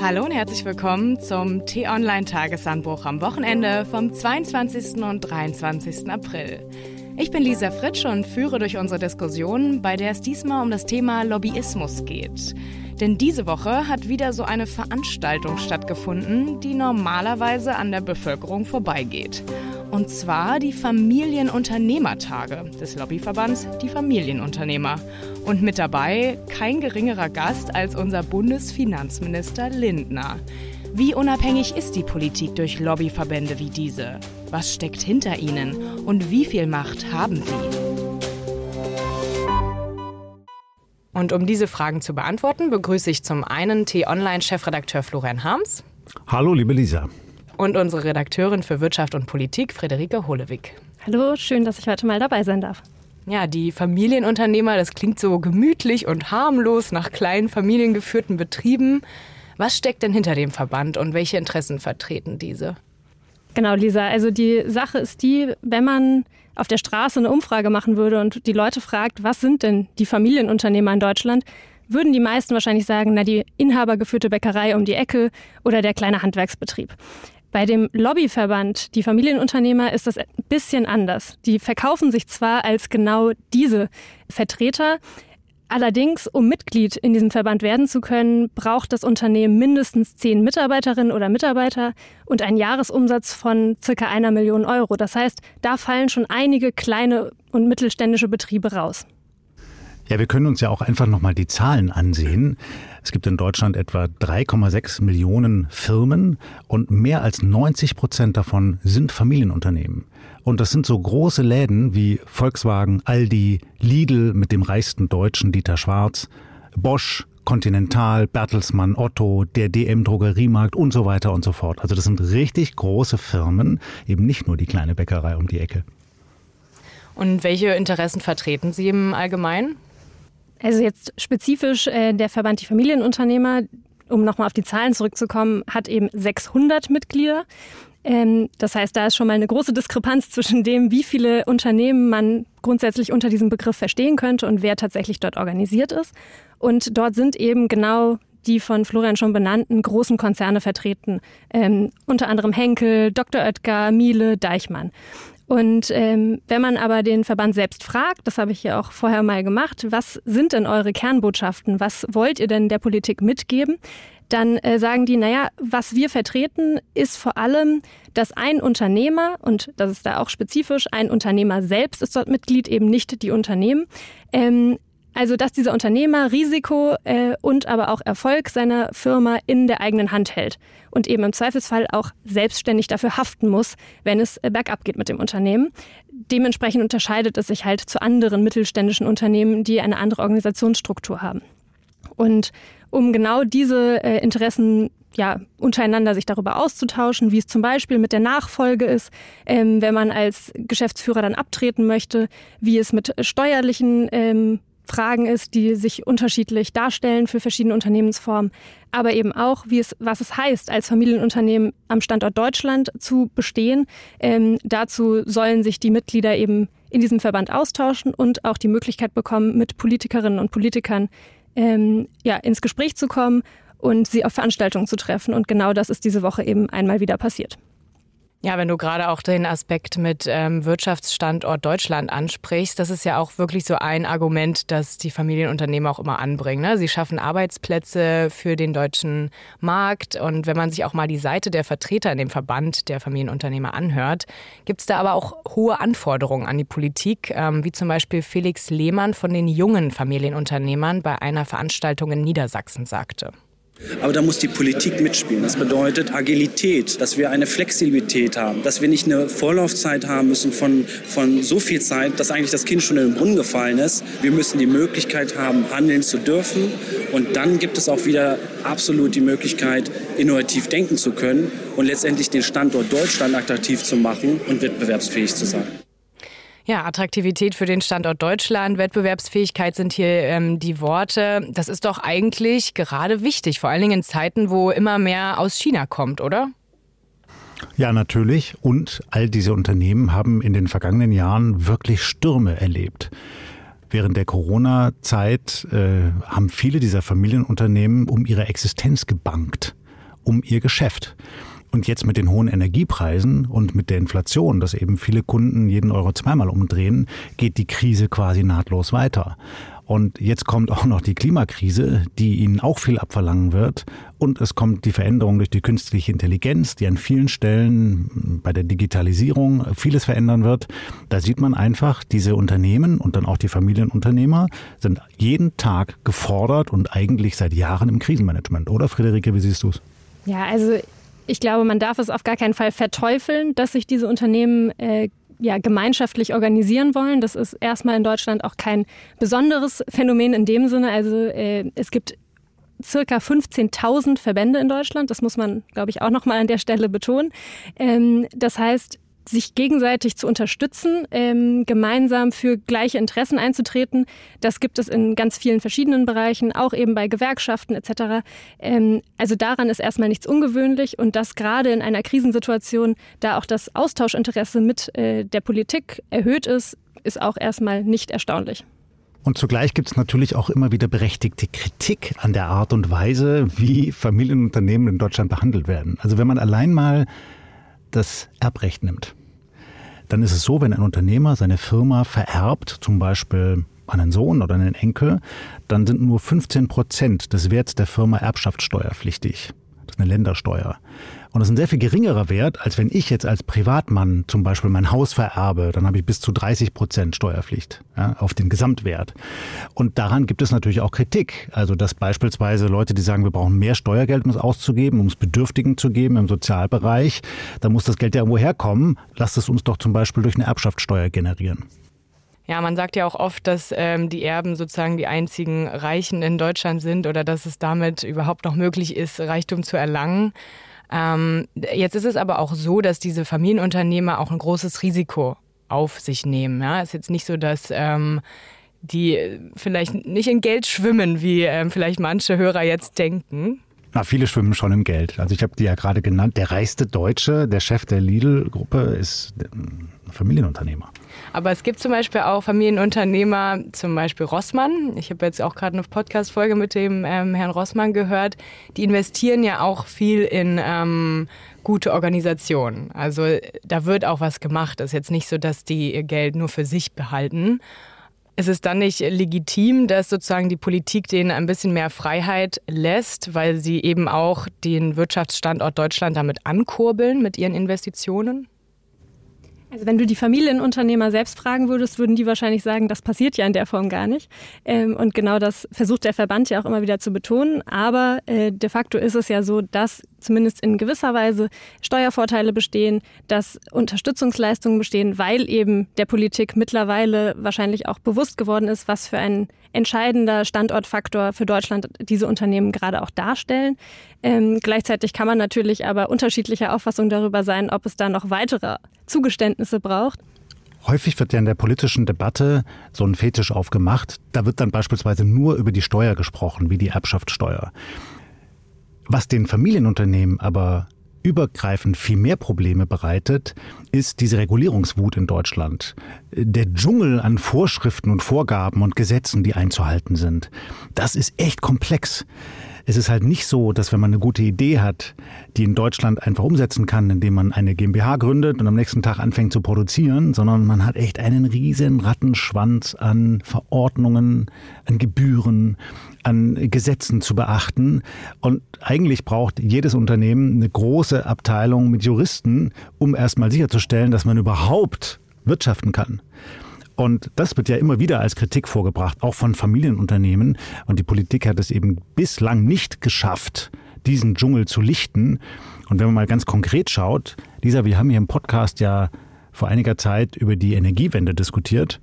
Hallo und herzlich willkommen zum T-Online-Tagesanbruch am Wochenende vom 22. und 23. April. Ich bin Lisa Fritsch und führe durch unsere Diskussion, bei der es diesmal um das Thema Lobbyismus geht. Denn diese Woche hat wieder so eine Veranstaltung stattgefunden, die normalerweise an der Bevölkerung vorbeigeht. Und zwar die Familienunternehmertage des Lobbyverbands Die Familienunternehmer. Und mit dabei kein geringerer Gast als unser Bundesfinanzminister Lindner. Wie unabhängig ist die Politik durch Lobbyverbände wie diese? Was steckt hinter ihnen? Und wie viel Macht haben sie? Und um diese Fragen zu beantworten, begrüße ich zum einen T-Online-Chefredakteur Florian Harms. Hallo, liebe Lisa. Und unsere Redakteurin für Wirtschaft und Politik, Friederike Holewig. Hallo, schön, dass ich heute mal dabei sein darf. Ja, die Familienunternehmer, das klingt so gemütlich und harmlos nach kleinen familiengeführten Betrieben. Was steckt denn hinter dem Verband und welche Interessen vertreten diese? Genau, Lisa. Also die Sache ist die, wenn man auf der Straße eine Umfrage machen würde und die Leute fragt, was sind denn die Familienunternehmer in Deutschland, würden die meisten wahrscheinlich sagen, na die inhabergeführte Bäckerei um die Ecke oder der kleine Handwerksbetrieb. Bei dem Lobbyverband, die Familienunternehmer, ist das ein bisschen anders. Die verkaufen sich zwar als genau diese Vertreter, Allerdings, um Mitglied in diesem Verband werden zu können, braucht das Unternehmen mindestens zehn Mitarbeiterinnen oder Mitarbeiter und einen Jahresumsatz von circa einer Million Euro. Das heißt, da fallen schon einige kleine und mittelständische Betriebe raus. Ja, wir können uns ja auch einfach nochmal die Zahlen ansehen. Es gibt in Deutschland etwa 3,6 Millionen Firmen und mehr als 90 Prozent davon sind Familienunternehmen. Und das sind so große Läden wie Volkswagen, Aldi, Lidl mit dem reichsten Deutschen Dieter Schwarz, Bosch, Continental, Bertelsmann, Otto, der DM Drogeriemarkt und so weiter und so fort. Also das sind richtig große Firmen, eben nicht nur die kleine Bäckerei um die Ecke. Und welche Interessen vertreten Sie im Allgemeinen? Also jetzt spezifisch äh, der Verband Die Familienunternehmer, um nochmal auf die Zahlen zurückzukommen, hat eben 600 Mitglieder. Ähm, das heißt, da ist schon mal eine große Diskrepanz zwischen dem, wie viele Unternehmen man grundsätzlich unter diesem Begriff verstehen könnte und wer tatsächlich dort organisiert ist. Und dort sind eben genau die von Florian schon benannten großen Konzerne vertreten. Ähm, unter anderem Henkel, Dr. Oetker, Miele, Deichmann. Und ähm, wenn man aber den Verband selbst fragt, das habe ich ja auch vorher mal gemacht, was sind denn eure Kernbotschaften? Was wollt ihr denn der Politik mitgeben? dann äh, sagen die, naja, was wir vertreten, ist vor allem, dass ein Unternehmer, und das ist da auch spezifisch, ein Unternehmer selbst ist dort Mitglied, eben nicht die Unternehmen, ähm, also, dass dieser Unternehmer Risiko äh, und aber auch Erfolg seiner Firma in der eigenen Hand hält und eben im Zweifelsfall auch selbstständig dafür haften muss, wenn es äh, bergab geht mit dem Unternehmen. Dementsprechend unterscheidet es sich halt zu anderen mittelständischen Unternehmen, die eine andere Organisationsstruktur haben. Und um genau diese äh, Interessen ja, untereinander sich darüber auszutauschen, wie es zum Beispiel mit der Nachfolge ist, ähm, wenn man als Geschäftsführer dann abtreten möchte, wie es mit steuerlichen ähm, Fragen ist, die sich unterschiedlich darstellen für verschiedene Unternehmensformen, aber eben auch, wie es, was es heißt, als Familienunternehmen am Standort Deutschland zu bestehen. Ähm, dazu sollen sich die Mitglieder eben in diesem Verband austauschen und auch die Möglichkeit bekommen, mit Politikerinnen und Politikern ähm, ja, ins Gespräch zu kommen und sie auf Veranstaltungen zu treffen. Und genau das ist diese Woche eben einmal wieder passiert. Ja, wenn du gerade auch den Aspekt mit ähm, Wirtschaftsstandort Deutschland ansprichst, das ist ja auch wirklich so ein Argument, das die Familienunternehmen auch immer anbringen. Ne? Sie schaffen Arbeitsplätze für den deutschen Markt. Und wenn man sich auch mal die Seite der Vertreter in dem Verband der Familienunternehmer anhört, gibt es da aber auch hohe Anforderungen an die Politik, ähm, wie zum Beispiel Felix Lehmann von den jungen Familienunternehmern bei einer Veranstaltung in Niedersachsen sagte. Aber da muss die Politik mitspielen. Das bedeutet Agilität, dass wir eine Flexibilität haben, dass wir nicht eine Vorlaufzeit haben müssen von, von so viel Zeit, dass eigentlich das Kind schon in den Brunnen gefallen ist. Wir müssen die Möglichkeit haben, handeln zu dürfen. Und dann gibt es auch wieder absolut die Möglichkeit, innovativ denken zu können und letztendlich den Standort Deutschland attraktiv zu machen und wettbewerbsfähig zu sein. Ja, Attraktivität für den Standort Deutschland, Wettbewerbsfähigkeit sind hier ähm, die Worte. Das ist doch eigentlich gerade wichtig, vor allen Dingen in Zeiten, wo immer mehr aus China kommt, oder? Ja, natürlich. Und all diese Unternehmen haben in den vergangenen Jahren wirklich Stürme erlebt. Während der Corona-Zeit äh, haben viele dieser Familienunternehmen um ihre Existenz gebankt. um ihr Geschäft. Und jetzt mit den hohen Energiepreisen und mit der Inflation, dass eben viele Kunden jeden Euro zweimal umdrehen, geht die Krise quasi nahtlos weiter. Und jetzt kommt auch noch die Klimakrise, die ihnen auch viel abverlangen wird. Und es kommt die Veränderung durch die künstliche Intelligenz, die an vielen Stellen bei der Digitalisierung vieles verändern wird. Da sieht man einfach, diese Unternehmen und dann auch die Familienunternehmer sind jeden Tag gefordert und eigentlich seit Jahren im Krisenmanagement. Oder Friederike, wie siehst du es? Ja, also ich glaube, man darf es auf gar keinen Fall verteufeln, dass sich diese Unternehmen äh, ja, gemeinschaftlich organisieren wollen. Das ist erstmal in Deutschland auch kein besonderes Phänomen in dem Sinne. Also äh, es gibt circa 15.000 Verbände in Deutschland. Das muss man, glaube ich, auch noch mal an der Stelle betonen. Ähm, das heißt, sich gegenseitig zu unterstützen, ähm, gemeinsam für gleiche Interessen einzutreten. Das gibt es in ganz vielen verschiedenen Bereichen, auch eben bei Gewerkschaften etc. Ähm, also daran ist erstmal nichts ungewöhnlich und dass gerade in einer Krisensituation da auch das Austauschinteresse mit äh, der Politik erhöht ist, ist auch erstmal nicht erstaunlich. Und zugleich gibt es natürlich auch immer wieder berechtigte Kritik an der Art und Weise, wie Familienunternehmen in Deutschland behandelt werden. Also wenn man allein mal das Erbrecht nimmt, dann ist es so, wenn ein Unternehmer seine Firma vererbt, zum Beispiel an einen Sohn oder einen Enkel, dann sind nur 15 Prozent des Werts der Firma erbschaftssteuerpflichtig. Das ist eine Ländersteuer. Und das ist ein sehr viel geringerer Wert, als wenn ich jetzt als Privatmann zum Beispiel mein Haus vererbe. Dann habe ich bis zu 30 Prozent Steuerpflicht ja, auf den Gesamtwert. Und daran gibt es natürlich auch Kritik. Also dass beispielsweise Leute, die sagen, wir brauchen mehr Steuergeld, um es auszugeben, um es Bedürftigen zu geben im Sozialbereich, da muss das Geld ja irgendwo herkommen. Lasst es uns doch zum Beispiel durch eine Erbschaftssteuer generieren. Ja, man sagt ja auch oft, dass ähm, die Erben sozusagen die einzigen Reichen in Deutschland sind oder dass es damit überhaupt noch möglich ist, Reichtum zu erlangen. Ähm, jetzt ist es aber auch so, dass diese Familienunternehmer auch ein großes Risiko auf sich nehmen. Ja, ist jetzt nicht so, dass ähm, die vielleicht nicht in Geld schwimmen, wie ähm, vielleicht manche Hörer jetzt denken. Na, viele schwimmen schon im Geld. Also ich habe die ja gerade genannt. Der reichste Deutsche, der Chef der Lidl-Gruppe, ist Familienunternehmer. Aber es gibt zum Beispiel auch Familienunternehmer, zum Beispiel Rossmann. Ich habe jetzt auch gerade eine Podcast-Folge mit dem ähm, Herrn Rossmann gehört. Die investieren ja auch viel in ähm, gute Organisationen. Also da wird auch was gemacht. Es ist jetzt nicht so, dass die ihr Geld nur für sich behalten. Ist es dann nicht legitim, dass sozusagen die Politik denen ein bisschen mehr Freiheit lässt, weil sie eben auch den Wirtschaftsstandort Deutschland damit ankurbeln mit ihren Investitionen? Also wenn du die Familienunternehmer selbst fragen würdest, würden die wahrscheinlich sagen, das passiert ja in der Form gar nicht. Ähm, und genau das versucht der Verband ja auch immer wieder zu betonen. Aber äh, de facto ist es ja so, dass zumindest in gewisser Weise Steuervorteile bestehen, dass Unterstützungsleistungen bestehen, weil eben der Politik mittlerweile wahrscheinlich auch bewusst geworden ist, was für ein entscheidender Standortfaktor für Deutschland diese Unternehmen gerade auch darstellen. Ähm, gleichzeitig kann man natürlich aber unterschiedlicher Auffassung darüber sein, ob es da noch weitere Zugeständnisse braucht. Häufig wird ja in der politischen Debatte so ein Fetisch aufgemacht. Da wird dann beispielsweise nur über die Steuer gesprochen, wie die Erbschaftssteuer. Was den Familienunternehmen aber übergreifend viel mehr Probleme bereitet, ist diese Regulierungswut in Deutschland. Der Dschungel an Vorschriften und Vorgaben und Gesetzen, die einzuhalten sind. Das ist echt komplex. Es ist halt nicht so, dass wenn man eine gute Idee hat, die in Deutschland einfach umsetzen kann, indem man eine GmbH gründet und am nächsten Tag anfängt zu produzieren, sondern man hat echt einen riesen Rattenschwanz an Verordnungen, an Gebühren, an Gesetzen zu beachten. Und eigentlich braucht jedes Unternehmen eine große Abteilung mit Juristen, um erstmal sicherzustellen, dass man überhaupt wirtschaften kann. Und das wird ja immer wieder als Kritik vorgebracht, auch von Familienunternehmen. Und die Politik hat es eben bislang nicht geschafft, diesen Dschungel zu lichten. Und wenn man mal ganz konkret schaut, Lisa, wir haben hier im Podcast ja vor einiger Zeit über die Energiewende diskutiert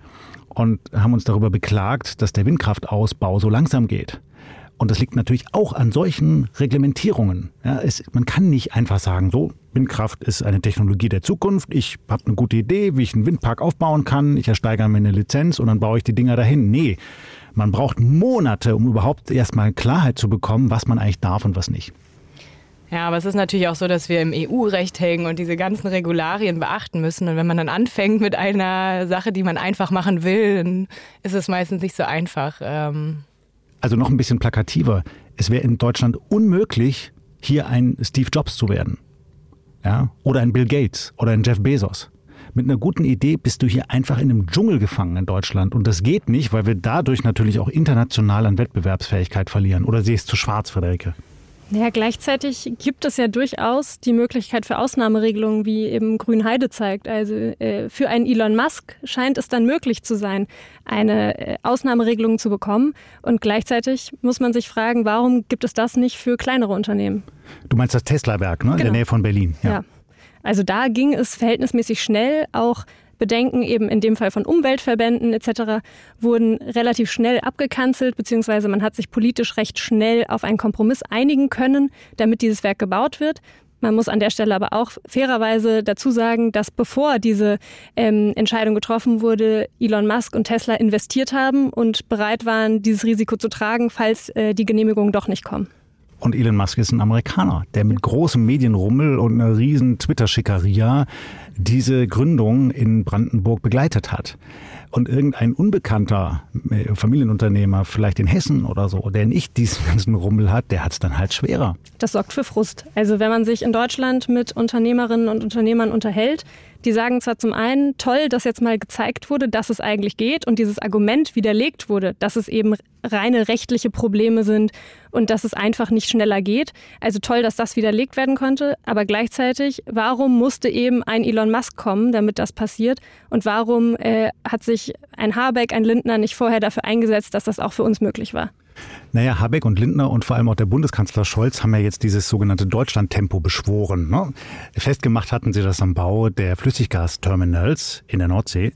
und haben uns darüber beklagt, dass der Windkraftausbau so langsam geht. Und das liegt natürlich auch an solchen Reglementierungen. Ja, es, man kann nicht einfach sagen, so, Windkraft ist eine Technologie der Zukunft. Ich habe eine gute Idee, wie ich einen Windpark aufbauen kann. Ich ersteigere mir eine Lizenz und dann baue ich die Dinger dahin. Nee, man braucht Monate, um überhaupt erstmal Klarheit zu bekommen, was man eigentlich darf und was nicht. Ja, aber es ist natürlich auch so, dass wir im EU-Recht hängen und diese ganzen Regularien beachten müssen. Und wenn man dann anfängt mit einer Sache, die man einfach machen will, dann ist es meistens nicht so einfach. Ähm also noch ein bisschen plakativer. Es wäre in Deutschland unmöglich, hier ein Steve Jobs zu werden. Ja? Oder ein Bill Gates oder ein Jeff Bezos. Mit einer guten Idee bist du hier einfach in einem Dschungel gefangen in Deutschland. Und das geht nicht, weil wir dadurch natürlich auch international an Wettbewerbsfähigkeit verlieren. Oder siehst du schwarz, Frederike? Ja, gleichzeitig gibt es ja durchaus die Möglichkeit für Ausnahmeregelungen, wie eben Grünheide zeigt. Also äh, für einen Elon Musk scheint es dann möglich zu sein, eine äh, Ausnahmeregelung zu bekommen. Und gleichzeitig muss man sich fragen, warum gibt es das nicht für kleinere Unternehmen? Du meinst das Tesla-Werk, ne? Genau. in der genau. Nähe von Berlin. Ja. ja. Also da ging es verhältnismäßig schnell, auch Bedenken eben in dem Fall von Umweltverbänden etc. wurden relativ schnell abgekanzelt, beziehungsweise man hat sich politisch recht schnell auf einen Kompromiss einigen können, damit dieses Werk gebaut wird. Man muss an der Stelle aber auch fairerweise dazu sagen, dass bevor diese ähm, Entscheidung getroffen wurde, Elon Musk und Tesla investiert haben und bereit waren, dieses Risiko zu tragen, falls äh, die Genehmigungen doch nicht kommen. Und Elon Musk ist ein Amerikaner, der mit großem Medienrummel und einer riesen Twitter-Schickeria diese Gründung in Brandenburg begleitet hat. Und irgendein unbekannter äh, Familienunternehmer, vielleicht in Hessen oder so, der nicht diesen ganzen Rummel hat, der hat es dann halt schwerer. Das sorgt für Frust. Also wenn man sich in Deutschland mit Unternehmerinnen und Unternehmern unterhält, die sagen zwar zum einen, toll, dass jetzt mal gezeigt wurde, dass es eigentlich geht und dieses Argument widerlegt wurde, dass es eben reine rechtliche Probleme sind und dass es einfach nicht schneller geht. Also toll, dass das widerlegt werden konnte. Aber gleichzeitig, warum musste eben ein Elon Musk kommen, damit das passiert? Und warum äh, hat sich ein Habeck, ein Lindner nicht vorher dafür eingesetzt, dass das auch für uns möglich war? Naja, Habeck und Lindner und vor allem auch der Bundeskanzler Scholz haben ja jetzt dieses sogenannte Deutschland-Tempo beschworen. Ne? Festgemacht hatten sie das am Bau der Flüssiggasterminals in der Nordsee.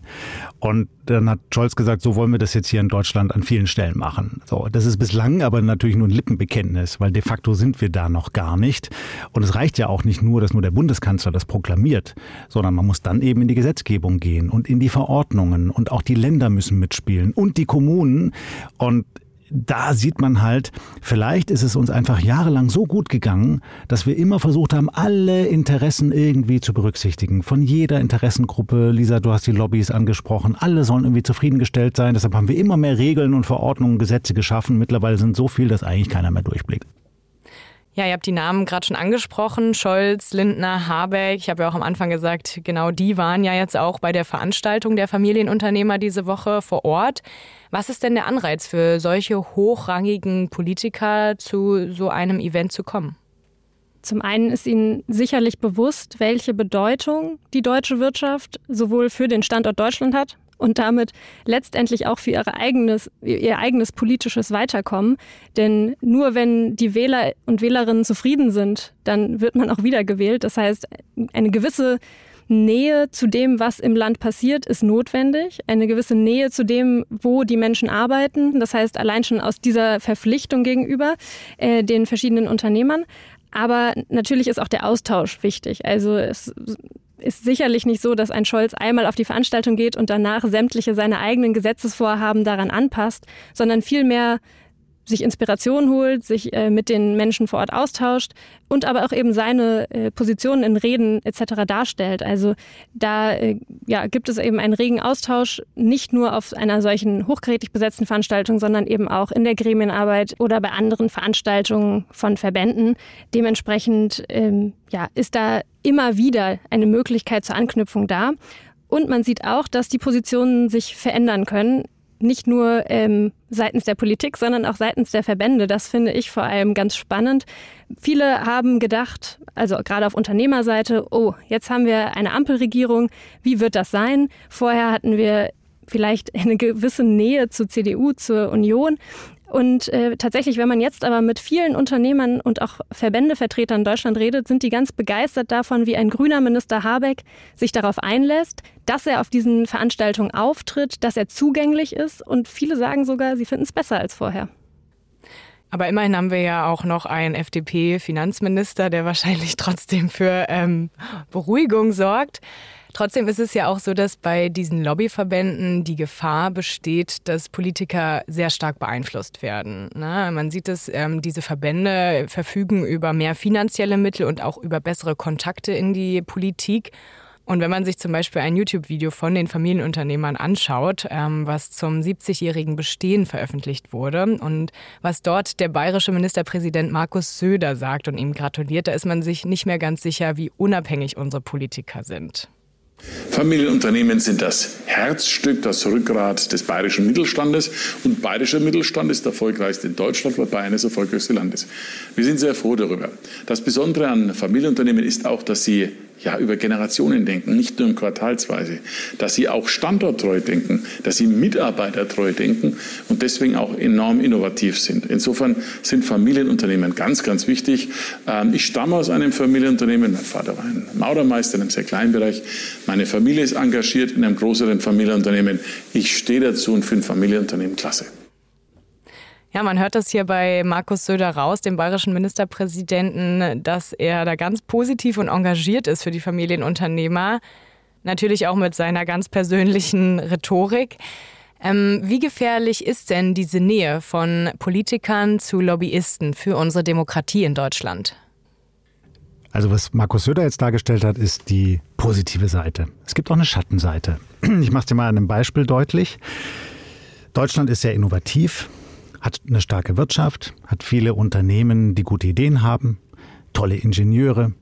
Und dann hat Scholz gesagt, so wollen wir das jetzt hier in Deutschland an vielen Stellen machen. So, das ist bislang aber natürlich nur ein Lippenbekenntnis, weil de facto sind wir da noch gar nicht. Und es reicht ja auch nicht nur, dass nur der Bundeskanzler das proklamiert, sondern man muss dann eben in die Gesetzgebung gehen und in die Verordnungen und auch die Länder müssen mitspielen und die Kommunen. Und da sieht man halt, vielleicht ist es uns einfach jahrelang so gut gegangen, dass wir immer versucht haben, alle Interessen irgendwie zu berücksichtigen. Von jeder Interessengruppe, Lisa, du hast die Lobbys angesprochen, alle sollen irgendwie zufriedengestellt sein. Deshalb haben wir immer mehr Regeln und Verordnungen, Gesetze geschaffen. Mittlerweile sind so viel, dass eigentlich keiner mehr durchblickt. Ja, ihr habt die Namen gerade schon angesprochen. Scholz, Lindner, Habeck. Ich habe ja auch am Anfang gesagt, genau die waren ja jetzt auch bei der Veranstaltung der Familienunternehmer diese Woche vor Ort. Was ist denn der Anreiz für solche hochrangigen Politiker, zu so einem Event zu kommen? Zum einen ist Ihnen sicherlich bewusst, welche Bedeutung die deutsche Wirtschaft sowohl für den Standort Deutschland hat, und damit letztendlich auch für ihre eigenes, ihr eigenes politisches Weiterkommen. Denn nur wenn die Wähler und Wählerinnen zufrieden sind, dann wird man auch wiedergewählt. Das heißt, eine gewisse Nähe zu dem, was im Land passiert, ist notwendig. Eine gewisse Nähe zu dem, wo die Menschen arbeiten. Das heißt, allein schon aus dieser Verpflichtung gegenüber äh, den verschiedenen Unternehmern. Aber natürlich ist auch der Austausch wichtig. Also es ist sicherlich nicht so, dass ein Scholz einmal auf die Veranstaltung geht und danach sämtliche seine eigenen Gesetzesvorhaben daran anpasst, sondern vielmehr sich Inspiration holt, sich äh, mit den Menschen vor Ort austauscht und aber auch eben seine äh, Positionen in Reden etc. darstellt. Also da äh, ja, gibt es eben einen regen Austausch, nicht nur auf einer solchen hochkarätig besetzten Veranstaltung, sondern eben auch in der Gremienarbeit oder bei anderen Veranstaltungen von Verbänden. Dementsprechend ähm, ja, ist da immer wieder eine Möglichkeit zur Anknüpfung da. Und man sieht auch, dass die Positionen sich verändern können nicht nur ähm, seitens der Politik, sondern auch seitens der Verbände. Das finde ich vor allem ganz spannend. Viele haben gedacht, also gerade auf Unternehmerseite, oh, jetzt haben wir eine Ampelregierung. Wie wird das sein? Vorher hatten wir vielleicht eine gewisse Nähe zur CDU, zur Union. Und äh, tatsächlich, wenn man jetzt aber mit vielen Unternehmern und auch Verbändevertretern in Deutschland redet, sind die ganz begeistert davon, wie ein grüner Minister Habeck sich darauf einlässt, dass er auf diesen Veranstaltungen auftritt, dass er zugänglich ist. Und viele sagen sogar, sie finden es besser als vorher. Aber immerhin haben wir ja auch noch einen FDP-Finanzminister, der wahrscheinlich trotzdem für ähm, Beruhigung sorgt. Trotzdem ist es ja auch so, dass bei diesen Lobbyverbänden die Gefahr besteht, dass Politiker sehr stark beeinflusst werden. Na, man sieht es, ähm, diese Verbände verfügen über mehr finanzielle Mittel und auch über bessere Kontakte in die Politik. Und wenn man sich zum Beispiel ein YouTube-Video von den Familienunternehmern anschaut, ähm, was zum 70-jährigen Bestehen veröffentlicht wurde und was dort der bayerische Ministerpräsident Markus Söder sagt und ihm gratuliert, da ist man sich nicht mehr ganz sicher, wie unabhängig unsere Politiker sind. Familienunternehmen sind das Herzstück, das Rückgrat des bayerischen Mittelstandes. Und bayerischer Mittelstand ist der erfolgreichste in Deutschland, weil Bayern das erfolgreichste Land ist. Wir sind sehr froh darüber. Das Besondere an Familienunternehmen ist auch, dass sie ja, über Generationen denken, nicht nur im Quartalsweise, dass sie auch standorttreu denken, dass sie mitarbeitertreu denken und deswegen auch enorm innovativ sind. Insofern sind Familienunternehmen ganz, ganz wichtig. Ähm, ich stamme aus einem Familienunternehmen, mein Vater war ein Maurermeister in einem sehr kleinen Bereich, meine Familie ist engagiert in einem größeren Familienunternehmen. Ich stehe dazu und finde Familienunternehmen klasse. Ja, man hört das hier bei Markus Söder raus, dem bayerischen Ministerpräsidenten, dass er da ganz positiv und engagiert ist für die Familienunternehmer. Natürlich auch mit seiner ganz persönlichen Rhetorik. Ähm, wie gefährlich ist denn diese Nähe von Politikern zu Lobbyisten für unsere Demokratie in Deutschland? Also was Markus Söder jetzt dargestellt hat, ist die positive Seite. Es gibt auch eine Schattenseite. Ich mache es dir mal an einem Beispiel deutlich. Deutschland ist sehr innovativ hat eine starke Wirtschaft, hat viele Unternehmen, die gute Ideen haben, tolle Ingenieure.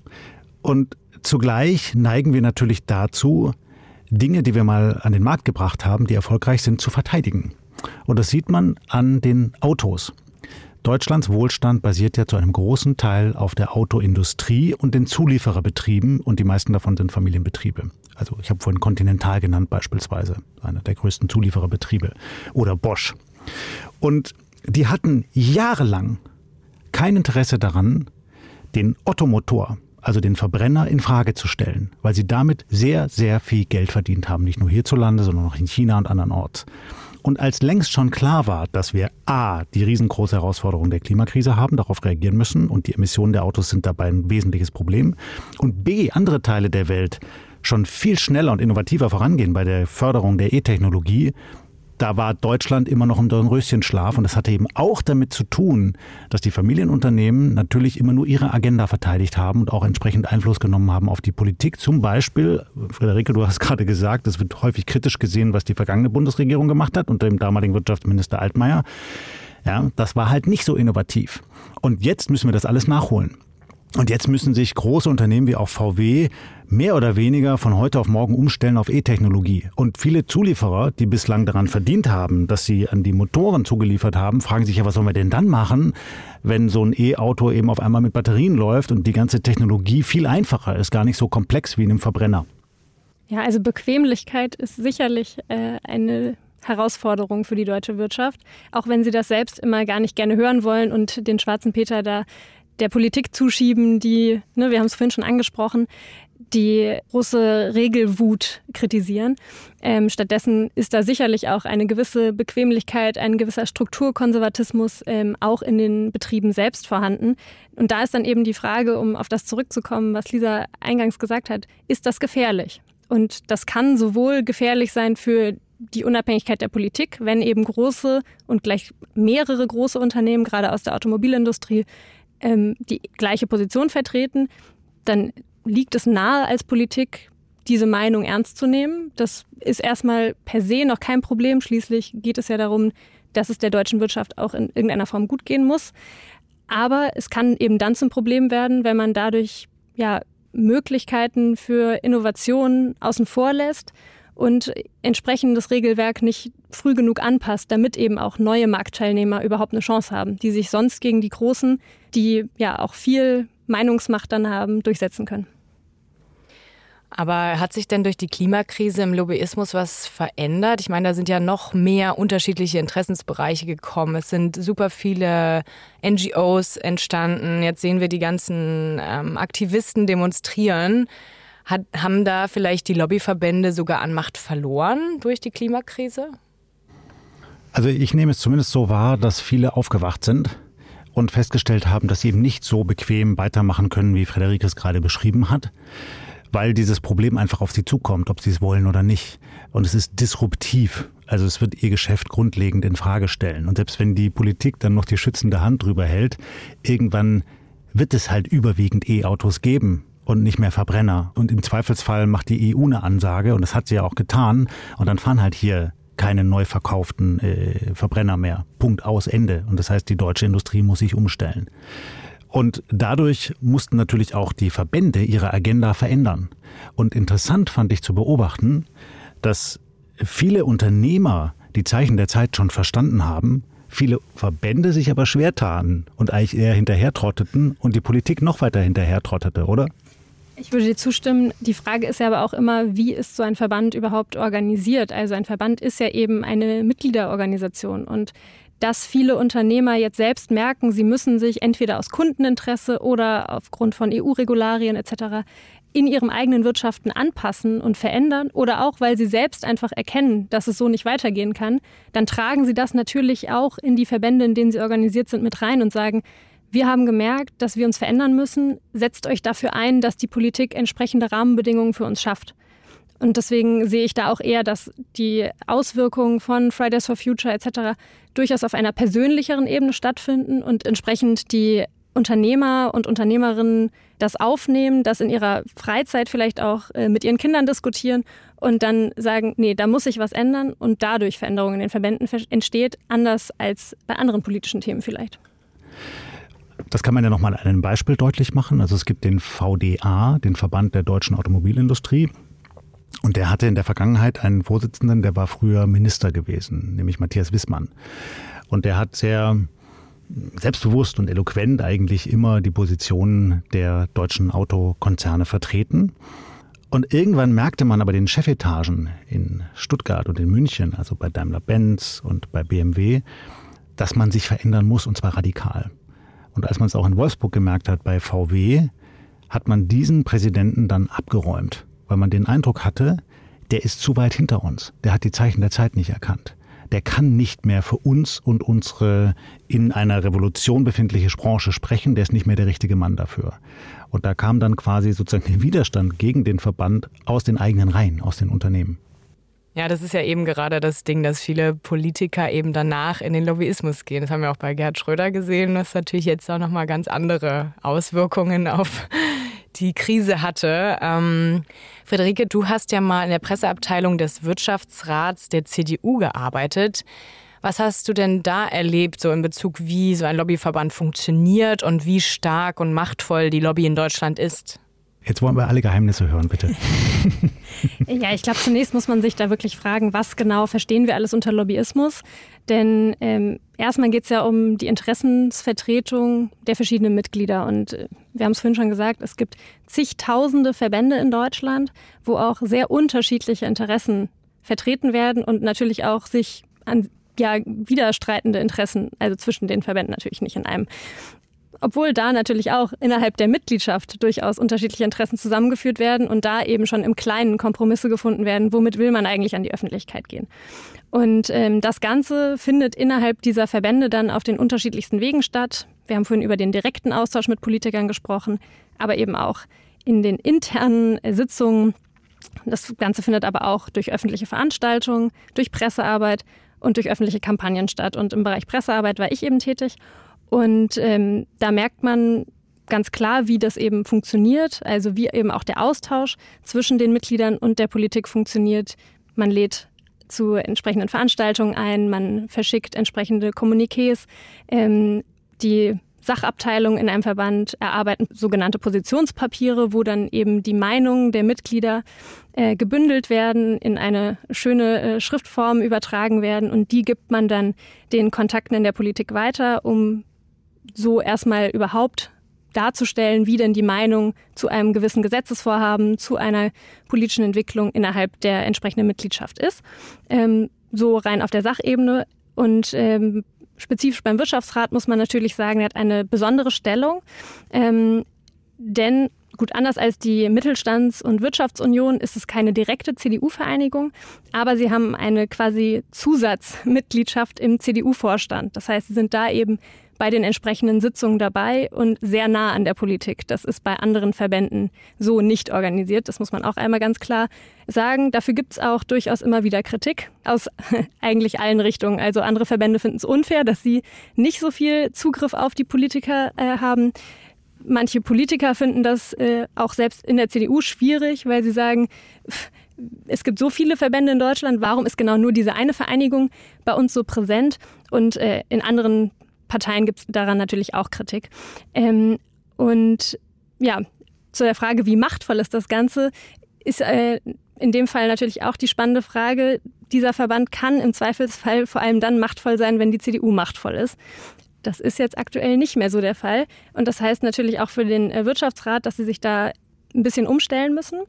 Und zugleich neigen wir natürlich dazu, Dinge, die wir mal an den Markt gebracht haben, die erfolgreich sind, zu verteidigen. Und das sieht man an den Autos. Deutschlands Wohlstand basiert ja zu einem großen Teil auf der Autoindustrie und den Zuliefererbetrieben und die meisten davon sind Familienbetriebe. Also ich habe vorhin Continental genannt beispielsweise, einer der größten Zuliefererbetriebe oder Bosch. Und die hatten jahrelang kein Interesse daran, den Ottomotor, also den Verbrenner, in Frage zu stellen, weil sie damit sehr, sehr viel Geld verdient haben, nicht nur hierzulande, sondern auch in China und andernorts. Und als längst schon klar war, dass wir A, die riesengroße Herausforderung der Klimakrise haben, darauf reagieren müssen und die Emissionen der Autos sind dabei ein wesentliches Problem, und B, andere Teile der Welt schon viel schneller und innovativer vorangehen bei der Förderung der E-Technologie, da war Deutschland immer noch im Dornröschenschlaf und das hatte eben auch damit zu tun, dass die Familienunternehmen natürlich immer nur ihre Agenda verteidigt haben und auch entsprechend Einfluss genommen haben auf die Politik. Zum Beispiel, Friederike, du hast gerade gesagt, es wird häufig kritisch gesehen, was die vergangene Bundesregierung gemacht hat unter dem damaligen Wirtschaftsminister Altmaier. Ja, das war halt nicht so innovativ. Und jetzt müssen wir das alles nachholen. Und jetzt müssen sich große Unternehmen wie auch VW mehr oder weniger von heute auf morgen umstellen auf E-Technologie. Und viele Zulieferer, die bislang daran verdient haben, dass sie an die Motoren zugeliefert haben, fragen sich ja, was sollen wir denn dann machen, wenn so ein E-Auto eben auf einmal mit Batterien läuft und die ganze Technologie viel einfacher ist, gar nicht so komplex wie in einem Verbrenner. Ja, also Bequemlichkeit ist sicherlich äh, eine Herausforderung für die deutsche Wirtschaft, auch wenn sie das selbst immer gar nicht gerne hören wollen und den schwarzen Peter da der Politik zuschieben, die, ne, wir haben es vorhin schon angesprochen, die große Regelwut kritisieren. Ähm, stattdessen ist da sicherlich auch eine gewisse Bequemlichkeit, ein gewisser Strukturkonservatismus ähm, auch in den Betrieben selbst vorhanden. Und da ist dann eben die Frage, um auf das zurückzukommen, was Lisa eingangs gesagt hat, ist das gefährlich? Und das kann sowohl gefährlich sein für die Unabhängigkeit der Politik, wenn eben große und gleich mehrere große Unternehmen, gerade aus der Automobilindustrie, ähm, die gleiche Position vertreten, dann liegt es nahe als Politik, diese Meinung ernst zu nehmen. Das ist erstmal per se noch kein Problem. Schließlich geht es ja darum, dass es der deutschen Wirtschaft auch in irgendeiner Form gut gehen muss. Aber es kann eben dann zum Problem werden, wenn man dadurch ja Möglichkeiten für Innovationen außen vor lässt und entsprechend das Regelwerk nicht früh genug anpasst, damit eben auch neue Marktteilnehmer überhaupt eine Chance haben, die sich sonst gegen die Großen, die ja auch viel Meinungsmacht dann haben, durchsetzen können. Aber hat sich denn durch die Klimakrise im Lobbyismus was verändert? Ich meine, da sind ja noch mehr unterschiedliche Interessensbereiche gekommen. Es sind super viele NGOs entstanden. Jetzt sehen wir die ganzen ähm, Aktivisten demonstrieren. Hat, haben da vielleicht die Lobbyverbände sogar an Macht verloren durch die Klimakrise? Also ich nehme es zumindest so wahr, dass viele aufgewacht sind und festgestellt haben, dass sie eben nicht so bequem weitermachen können, wie Frederike es gerade beschrieben hat, weil dieses Problem einfach auf sie zukommt, ob sie es wollen oder nicht. Und es ist disruptiv. Also es wird ihr Geschäft grundlegend in Frage stellen. Und selbst wenn die Politik dann noch die schützende Hand drüber hält, irgendwann wird es halt überwiegend E-Autos geben und nicht mehr Verbrenner. Und im Zweifelsfall macht die EU eine Ansage und das hat sie ja auch getan. Und dann fahren halt hier keine neu verkauften äh, Verbrenner mehr. Punkt aus Ende. Und das heißt, die deutsche Industrie muss sich umstellen. Und dadurch mussten natürlich auch die Verbände ihre Agenda verändern. Und interessant fand ich zu beobachten, dass viele Unternehmer die Zeichen der Zeit schon verstanden haben, viele Verbände sich aber schwer taten und eigentlich eher hinterher trotteten und die Politik noch weiter hinterher trottete, oder? Ich würde dir zustimmen. Die Frage ist ja aber auch immer, wie ist so ein Verband überhaupt organisiert? Also ein Verband ist ja eben eine Mitgliederorganisation und dass viele Unternehmer jetzt selbst merken, sie müssen sich entweder aus Kundeninteresse oder aufgrund von EU-Regularien etc. in ihrem eigenen Wirtschaften anpassen und verändern oder auch, weil sie selbst einfach erkennen, dass es so nicht weitergehen kann, dann tragen sie das natürlich auch in die Verbände, in denen sie organisiert sind, mit rein und sagen, wir haben gemerkt, dass wir uns verändern müssen. Setzt euch dafür ein, dass die Politik entsprechende Rahmenbedingungen für uns schafft. Und deswegen sehe ich da auch eher, dass die Auswirkungen von Fridays for Future etc. durchaus auf einer persönlicheren Ebene stattfinden und entsprechend die Unternehmer und Unternehmerinnen das aufnehmen, das in ihrer Freizeit vielleicht auch äh, mit ihren Kindern diskutieren und dann sagen, nee, da muss sich was ändern und dadurch Veränderungen in den Verbänden entsteht, anders als bei anderen politischen Themen vielleicht. Das kann man ja nochmal an einem Beispiel deutlich machen. Also es gibt den VDA, den Verband der deutschen Automobilindustrie. Und der hatte in der Vergangenheit einen Vorsitzenden, der war früher Minister gewesen, nämlich Matthias Wissmann. Und der hat sehr selbstbewusst und eloquent eigentlich immer die Positionen der deutschen Autokonzerne vertreten. Und irgendwann merkte man aber den Chefetagen in Stuttgart und in München, also bei Daimler-Benz und bei BMW, dass man sich verändern muss und zwar radikal. Und als man es auch in Wolfsburg gemerkt hat bei VW, hat man diesen Präsidenten dann abgeräumt, weil man den Eindruck hatte, der ist zu weit hinter uns. Der hat die Zeichen der Zeit nicht erkannt. Der kann nicht mehr für uns und unsere in einer Revolution befindliche Branche sprechen. Der ist nicht mehr der richtige Mann dafür. Und da kam dann quasi sozusagen der Widerstand gegen den Verband aus den eigenen Reihen, aus den Unternehmen. Ja, das ist ja eben gerade das Ding, dass viele Politiker eben danach in den Lobbyismus gehen. Das haben wir auch bei Gerhard Schröder gesehen, was natürlich jetzt auch nochmal ganz andere Auswirkungen auf die Krise hatte. Ähm, Friederike, du hast ja mal in der Presseabteilung des Wirtschaftsrats der CDU gearbeitet. Was hast du denn da erlebt, so in Bezug, wie so ein Lobbyverband funktioniert und wie stark und machtvoll die Lobby in Deutschland ist? Jetzt wollen wir alle Geheimnisse hören, bitte. ja, ich glaube, zunächst muss man sich da wirklich fragen, was genau verstehen wir alles unter Lobbyismus? Denn ähm, erstmal geht es ja um die Interessensvertretung der verschiedenen Mitglieder. Und äh, wir haben es vorhin schon gesagt, es gibt zigtausende Verbände in Deutschland, wo auch sehr unterschiedliche Interessen vertreten werden und natürlich auch sich an ja, widerstreitende Interessen, also zwischen den Verbänden natürlich nicht in einem obwohl da natürlich auch innerhalb der Mitgliedschaft durchaus unterschiedliche Interessen zusammengeführt werden und da eben schon im Kleinen Kompromisse gefunden werden, womit will man eigentlich an die Öffentlichkeit gehen. Und ähm, das Ganze findet innerhalb dieser Verbände dann auf den unterschiedlichsten Wegen statt. Wir haben vorhin über den direkten Austausch mit Politikern gesprochen, aber eben auch in den internen Sitzungen. Das Ganze findet aber auch durch öffentliche Veranstaltungen, durch Pressearbeit und durch öffentliche Kampagnen statt. Und im Bereich Pressearbeit war ich eben tätig. Und ähm, da merkt man ganz klar, wie das eben funktioniert, also wie eben auch der Austausch zwischen den Mitgliedern und der Politik funktioniert. Man lädt zu entsprechenden Veranstaltungen ein, man verschickt entsprechende Kommuniqués. Ähm, die Sachabteilungen in einem Verband erarbeiten sogenannte Positionspapiere, wo dann eben die Meinungen der Mitglieder äh, gebündelt werden, in eine schöne äh, Schriftform übertragen werden und die gibt man dann den Kontakten in der Politik weiter, um so erstmal überhaupt darzustellen, wie denn die Meinung zu einem gewissen Gesetzesvorhaben, zu einer politischen Entwicklung innerhalb der entsprechenden Mitgliedschaft ist. Ähm, so rein auf der Sachebene. Und ähm, spezifisch beim Wirtschaftsrat muss man natürlich sagen, er hat eine besondere Stellung. Ähm, denn gut, anders als die Mittelstands- und Wirtschaftsunion ist es keine direkte CDU-Vereinigung, aber sie haben eine quasi Zusatzmitgliedschaft im CDU-Vorstand. Das heißt, sie sind da eben bei den entsprechenden Sitzungen dabei und sehr nah an der Politik. Das ist bei anderen Verbänden so nicht organisiert. Das muss man auch einmal ganz klar sagen. Dafür gibt es auch durchaus immer wieder Kritik aus eigentlich allen Richtungen. Also andere Verbände finden es unfair, dass sie nicht so viel Zugriff auf die Politiker äh, haben. Manche Politiker finden das äh, auch selbst in der CDU schwierig, weil sie sagen, es gibt so viele Verbände in Deutschland, warum ist genau nur diese eine Vereinigung bei uns so präsent? Und äh, in anderen Parteien gibt es daran natürlich auch Kritik. Ähm, und ja, zu der Frage, wie machtvoll ist das Ganze, ist äh, in dem Fall natürlich auch die spannende Frage, dieser Verband kann im Zweifelsfall vor allem dann machtvoll sein, wenn die CDU machtvoll ist. Das ist jetzt aktuell nicht mehr so der Fall. Und das heißt natürlich auch für den äh, Wirtschaftsrat, dass sie sich da ein bisschen umstellen müssen.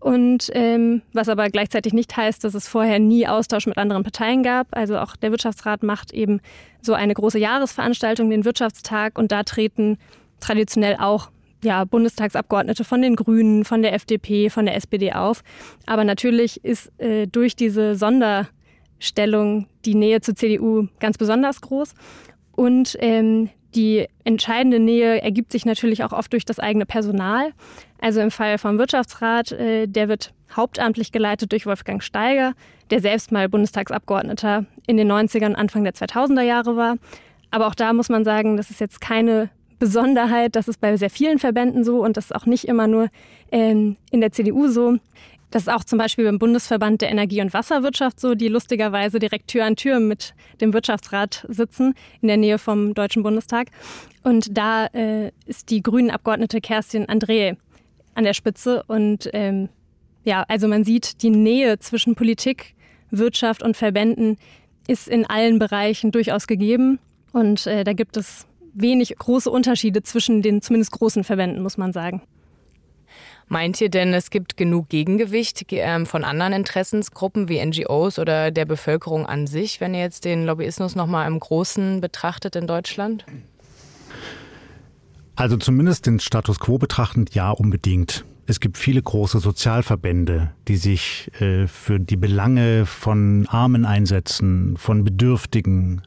Und ähm, was aber gleichzeitig nicht heißt, dass es vorher nie Austausch mit anderen Parteien gab. Also auch der Wirtschaftsrat macht eben so eine große Jahresveranstaltung, den Wirtschaftstag, und da treten traditionell auch ja, Bundestagsabgeordnete von den Grünen, von der FDP, von der SPD auf. Aber natürlich ist äh, durch diese Sonderstellung die Nähe zur CDU ganz besonders groß. Und ähm, die entscheidende Nähe ergibt sich natürlich auch oft durch das eigene Personal. Also im Fall vom Wirtschaftsrat, äh, der wird hauptamtlich geleitet durch Wolfgang Steiger, der selbst mal Bundestagsabgeordneter in den 90ern, Anfang der 2000er Jahre war. Aber auch da muss man sagen, das ist jetzt keine Besonderheit. Das ist bei sehr vielen Verbänden so und das ist auch nicht immer nur ähm, in der CDU so. Das ist auch zum Beispiel beim Bundesverband der Energie- und Wasserwirtschaft so, die lustigerweise direkt Tür an Tür mit dem Wirtschaftsrat sitzen, in der Nähe vom Deutschen Bundestag. Und da äh, ist die grünen Abgeordnete Kerstin André an der Spitze. Und ähm, ja, also man sieht, die Nähe zwischen Politik, Wirtschaft und Verbänden ist in allen Bereichen durchaus gegeben. Und äh, da gibt es wenig große Unterschiede zwischen den zumindest großen Verbänden, muss man sagen. Meint ihr denn, es gibt genug Gegengewicht ähm, von anderen Interessensgruppen wie NGOs oder der Bevölkerung an sich, wenn ihr jetzt den Lobbyismus noch mal im Großen betrachtet in Deutschland? Also zumindest den Status quo betrachtend ja unbedingt. Es gibt viele große Sozialverbände, die sich äh, für die Belange von Armen einsetzen, von Bedürftigen.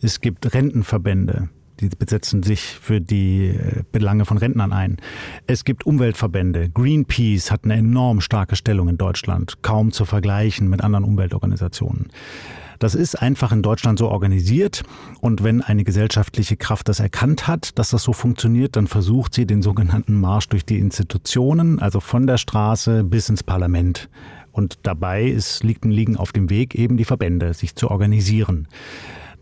Es gibt Rentenverbände die besetzen sich für die äh, Belange von Rentnern ein. Es gibt Umweltverbände. Greenpeace hat eine enorm starke Stellung in Deutschland, kaum zu vergleichen mit anderen Umweltorganisationen. Das ist einfach in Deutschland so organisiert. Und wenn eine gesellschaftliche Kraft das erkannt hat, dass das so funktioniert, dann versucht sie den sogenannten Marsch durch die Institutionen, also von der Straße bis ins Parlament. Und dabei ist, liegen, liegen auf dem Weg eben die Verbände, sich zu organisieren.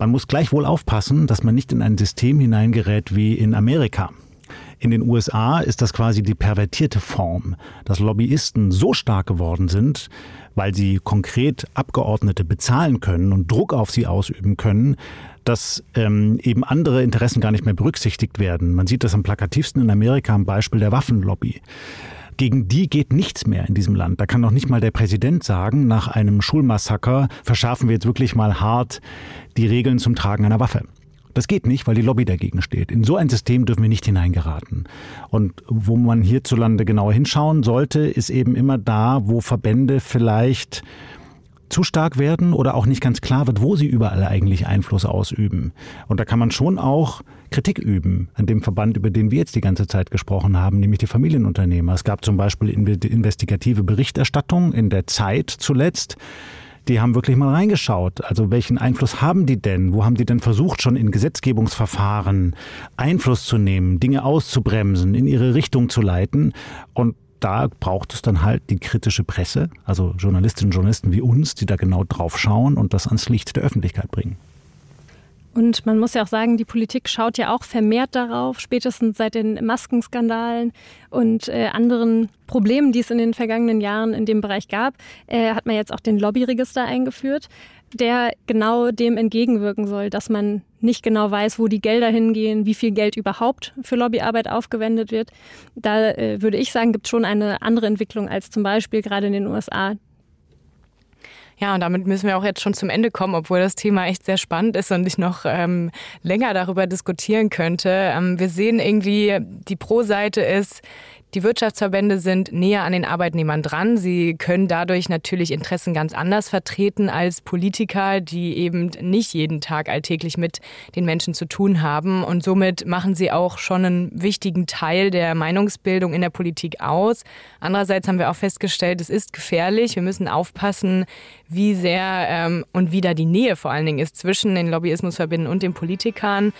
Man muss gleichwohl aufpassen, dass man nicht in ein System hineingerät wie in Amerika. In den USA ist das quasi die pervertierte Form, dass Lobbyisten so stark geworden sind, weil sie konkret Abgeordnete bezahlen können und Druck auf sie ausüben können, dass ähm, eben andere Interessen gar nicht mehr berücksichtigt werden. Man sieht das am plakativsten in Amerika am Beispiel der Waffenlobby. Gegen die geht nichts mehr in diesem Land. Da kann noch nicht mal der Präsident sagen, nach einem Schulmassaker verschärfen wir jetzt wirklich mal hart die Regeln zum Tragen einer Waffe. Das geht nicht, weil die Lobby dagegen steht. In so ein System dürfen wir nicht hineingeraten. Und wo man hierzulande genauer hinschauen sollte, ist eben immer da, wo Verbände vielleicht zu stark werden oder auch nicht ganz klar wird, wo sie überall eigentlich Einfluss ausüben. Und da kann man schon auch Kritik üben an dem Verband, über den wir jetzt die ganze Zeit gesprochen haben, nämlich die Familienunternehmer. Es gab zum Beispiel investigative Berichterstattung in der Zeit zuletzt. Die haben wirklich mal reingeschaut. Also welchen Einfluss haben die denn? Wo haben die denn versucht, schon in Gesetzgebungsverfahren Einfluss zu nehmen, Dinge auszubremsen, in ihre Richtung zu leiten? Und da braucht es dann halt die kritische Presse, also Journalistinnen und Journalisten wie uns, die da genau drauf schauen und das ans Licht der Öffentlichkeit bringen. Und man muss ja auch sagen, die Politik schaut ja auch vermehrt darauf, spätestens seit den Maskenskandalen und äh, anderen Problemen, die es in den vergangenen Jahren in dem Bereich gab, äh, hat man jetzt auch den Lobbyregister eingeführt, der genau dem entgegenwirken soll, dass man nicht genau weiß, wo die Gelder hingehen, wie viel Geld überhaupt für Lobbyarbeit aufgewendet wird. Da äh, würde ich sagen, gibt es schon eine andere Entwicklung als zum Beispiel gerade in den USA, ja, und damit müssen wir auch jetzt schon zum Ende kommen, obwohl das Thema echt sehr spannend ist und ich noch ähm, länger darüber diskutieren könnte. Ähm, wir sehen irgendwie, die Pro-Seite ist, Die Wirtschaftsverbände sind näher an den Arbeitnehmern dran. Sie können dadurch natürlich Interessen ganz anders vertreten als Politiker, die eben nicht jeden Tag alltäglich mit den Menschen zu tun haben. Und somit machen sie auch schon einen wichtigen Teil der Meinungsbildung in der Politik aus. Andererseits haben wir auch festgestellt, es ist gefährlich. Wir müssen aufpassen, wie sehr ähm, und wie da die Nähe vor allen Dingen ist zwischen den Lobbyismusverbänden und den Politikern.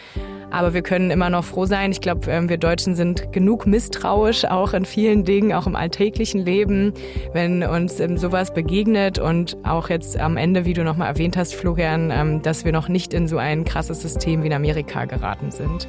Aber wir können immer noch froh sein. Ich glaube, ähm, wir Deutschen sind genug misstrauisch, auch auch in vielen Dingen, auch im alltäglichen Leben, wenn uns ähm, sowas begegnet und auch jetzt am Ende, wie du nochmal erwähnt hast, Florian, ähm, dass wir noch nicht in so ein krasses System wie in Amerika geraten sind.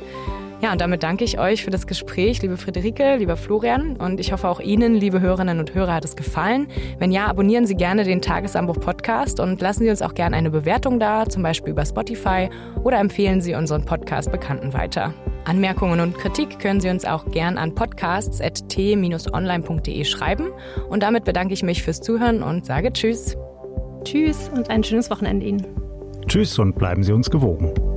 Ja, und damit danke ich euch für das Gespräch, liebe Friederike, lieber Florian. Und ich hoffe auch Ihnen, liebe Hörerinnen und Hörer, hat es gefallen. Wenn ja, abonnieren Sie gerne den Tagesanbruch Podcast und lassen Sie uns auch gerne eine Bewertung da, zum Beispiel über Spotify, oder empfehlen Sie unseren Podcast Bekannten weiter. Anmerkungen und Kritik können Sie uns auch gern an podcasts.t-online.de schreiben. Und damit bedanke ich mich fürs Zuhören und sage Tschüss. Tschüss und ein schönes Wochenende Ihnen. Tschüss und bleiben Sie uns gewogen.